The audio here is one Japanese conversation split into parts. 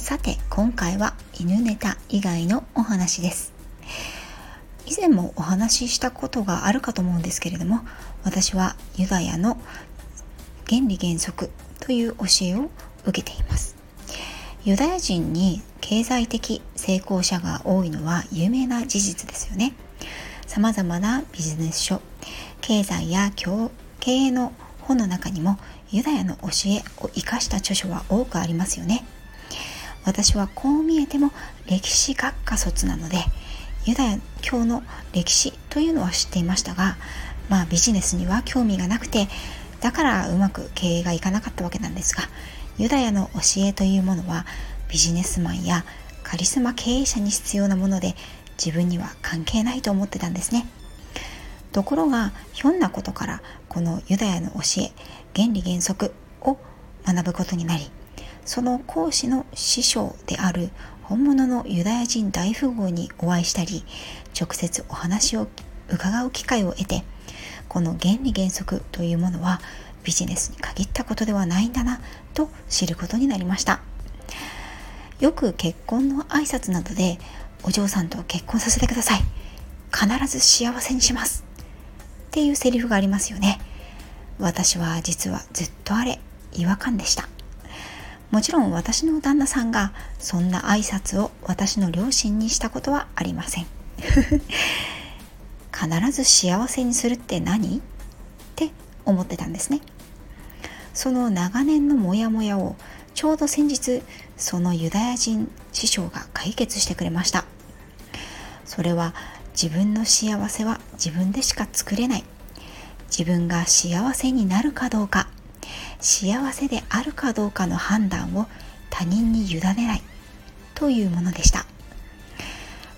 さて今回は犬ネタ以外のお話です。以前もお話ししたことがあるかと思うんですけれども私はユダヤの原理原則という教えを受けています。ユダヤ人に経済的成功者が多いのは有名な事実ですよね。様々なビジネス書経済や経営の本の中にもユダヤの教えを生かした著書は多くありますよね。私はこう見えても歴史学科卒なのでユダヤ教の歴史というのは知っていましたがまあビジネスには興味がなくてだからうまく経営がいかなかったわけなんですがユダヤの教えというものはビジネスマンやカリスマ経営者に必要なもので自分には関係ないと思ってたんですね。ところがひょんなことからこのユダヤの教え原理原則を学ぶことになりその講師の師匠である本物のユダヤ人大富豪にお会いしたり直接お話を伺う機会を得てこの原理原則というものはビジネスに限ったことではないんだなと知ることになりました。よく結婚の挨拶などでお嬢さんと結婚させてください。必ず幸せにします。っていうセリフがありますよね。私は実はずっとあれ違和感でした。もちろん私の旦那さんがそんな挨拶を私の両親にしたことはありません。必ず幸せにするって何って思ってたんですね。その長年のモヤモヤをちょうど先日そのユダヤ人師匠が解決してくれました。それは自分の幸せは自分でしか作れない。自分が幸せになるかどうか。幸せであるかどうかの判断を他人に委ねない。というものでした。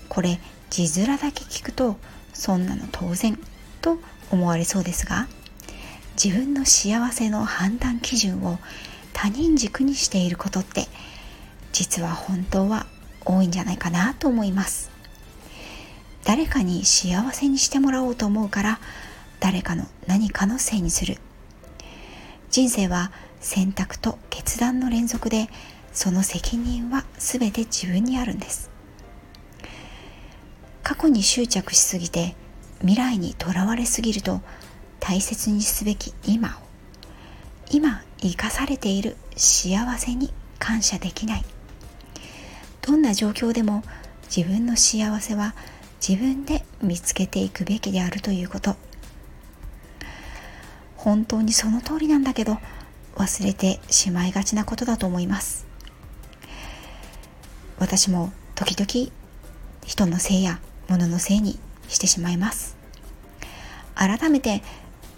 これ字面だけ聞くとそんなの当然と思われそうですが自分の幸せの判断基準を他人軸にしていることって実は本当は多いんじゃないかなと思います。誰かに幸せにしてもらおうと思うから誰かの何かのせいにする。人生は選択と決断の連続でその責任は全て自分にあるんです。過去に執着しすぎて未来にとらわれすぎると大切にすべき今を今生かされている幸せに感謝できない。どんな状況でも自分の幸せは自分で見つけていくべきであるということ。本当にその通りなんだけど忘れてしまいがちなことだと思います。私も時々人のせいや物のせいにしてしまいます。改めて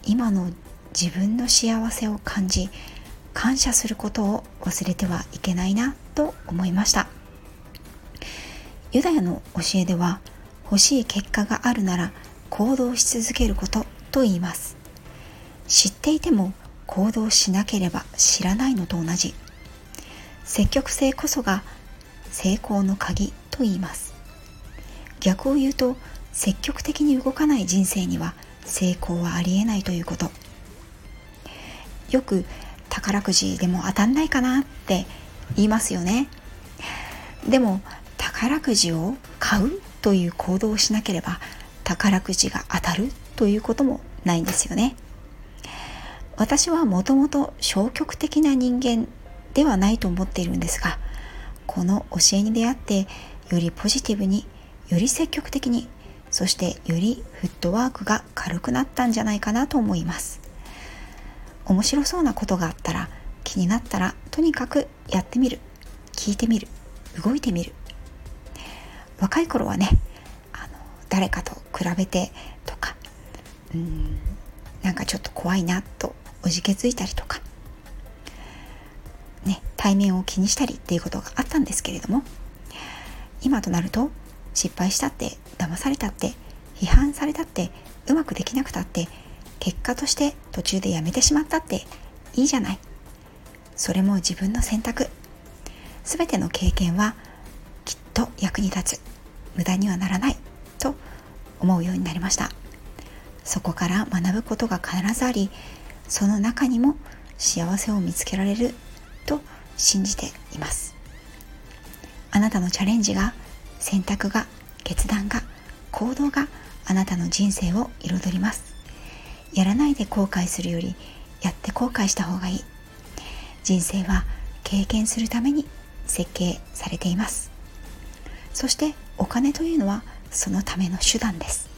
今の自分の幸せを感じ感謝することを忘れてはいけないなと思いました。ユダヤの教えでは欲しい結果があるなら行動し続けることと言います。知っていても行動しなければ知らないのと同じ。積極性こそが成功の鍵と言います。逆を言うと積極的に動かない人生には成功はありえないということ。よく宝くじでも当たんないかなって言いますよね。でも宝くじを買うという行動をしなければ宝くじが当たるということもないんですよね。私はもともと消極的な人間ではないと思っているんですがこの教えに出会ってよりポジティブにより積極的にそしてよりフットワークが軽くなったんじゃないかなと思います。面白そうなことがあったら気になったらとにかくやってみる。聞いてみる。動いてみる。若い頃はねあの誰かと比べてとかうんなんかちょっと怖いなとおじけづいたりとかね対面を気にしたりっていうことがあったんですけれども今となると失敗したって騙されたって批判されたってうまくできなくたって結果として途中でやめてしまったっていいじゃない。それも自分の選択。全ての経験はきっと役に立つ。無駄にはならない。と思うようになりました。そこから学ぶことが必ずありその中にも幸せを見つけられると信じています。あなたのチャレンジが選択が決断が行動があなたの人生を彩ります。やらないで後悔するよりやって後悔した方がいい。人生は経験するために設計されています。そしてお金というのはそのための手段です。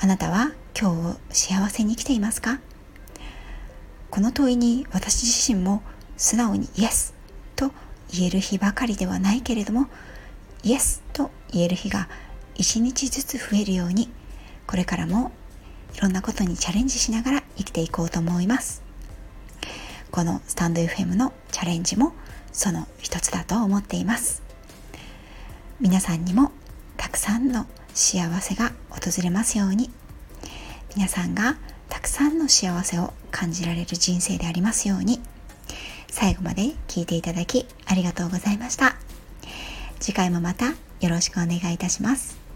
あなたは今日を幸せに生きていますか？この問いに私自身も素直にイエスと言える日ばかりではないけれどもイエスと言える日が一日ずつ増えるようにこれからもいろんなことにチャレンジしながら生きていこうと思います。このスタンド FM のチャレンジもその一つだと思っています。皆さんにもたくさんの幸せが訪れますように。皆さんがたくさんの幸せを感じられる人生でありますように。最後まで聞いていただきありがとうございました。次回もまたよろしくお願いいたします。